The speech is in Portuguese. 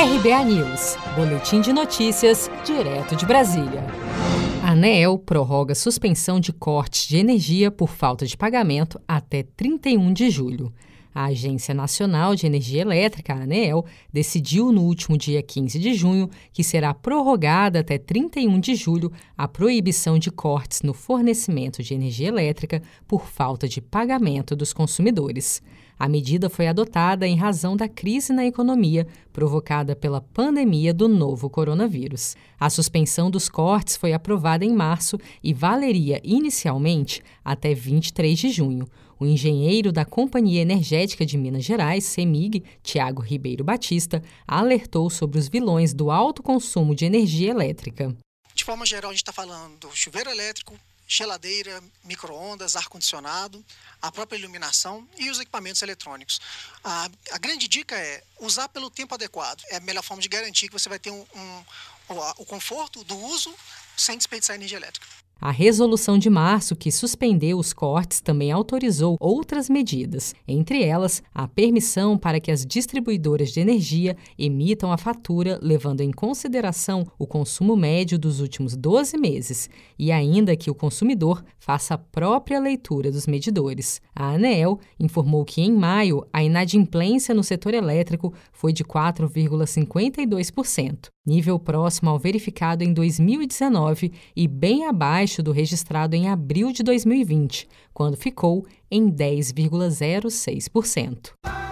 RBA News, Boletim de Notícias, direto de Brasília. A ANEEL prorroga suspensão de cortes de energia por falta de pagamento até 31 de julho. A Agência Nacional de Energia Elétrica, a ANEEL, decidiu no último dia 15 de junho que será prorrogada até 31 de julho a proibição de cortes no fornecimento de energia elétrica por falta de pagamento dos consumidores. A medida foi adotada em razão da crise na economia provocada pela pandemia do novo coronavírus. A suspensão dos cortes foi aprovada em março e valeria inicialmente até 23 de junho. O engenheiro da Companhia Energética de Minas Gerais, CEMIG, Tiago Ribeiro Batista, alertou sobre os vilões do alto consumo de energia elétrica. De forma geral, a gente está falando do chuveiro elétrico, geladeira, micro-ondas, ar-condicionado, a própria iluminação e os equipamentos eletrônicos. A, a, grande dica é usar pelo tempo adequado. É a melhor forma de garantir que você vai ter um, um, o, o conforto do uso sem desperdiçar energia elétrica. A resolução de março, que suspendeu os cortes, também autorizou outras medidas, entre elas a permissão para que as distribuidoras de energia emitam a fatura levando em consideração o consumo médio dos últimos 12 meses e ainda que o consumidor faça a própria leitura dos medidores. A ANEEL informou que em maio a inadimplência no setor elétrico foi de 4,52%, nível próximo ao verificado em 2019 e bem abaixo do registrado em abril de 2020, quando ficou em 10,06%.